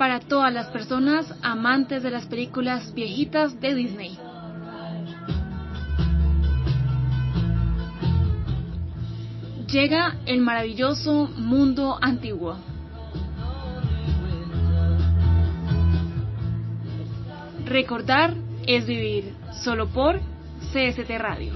para todas las personas amantes de las películas viejitas de Disney. Llega el maravilloso mundo antiguo. Recordar es vivir, solo por CST Radio.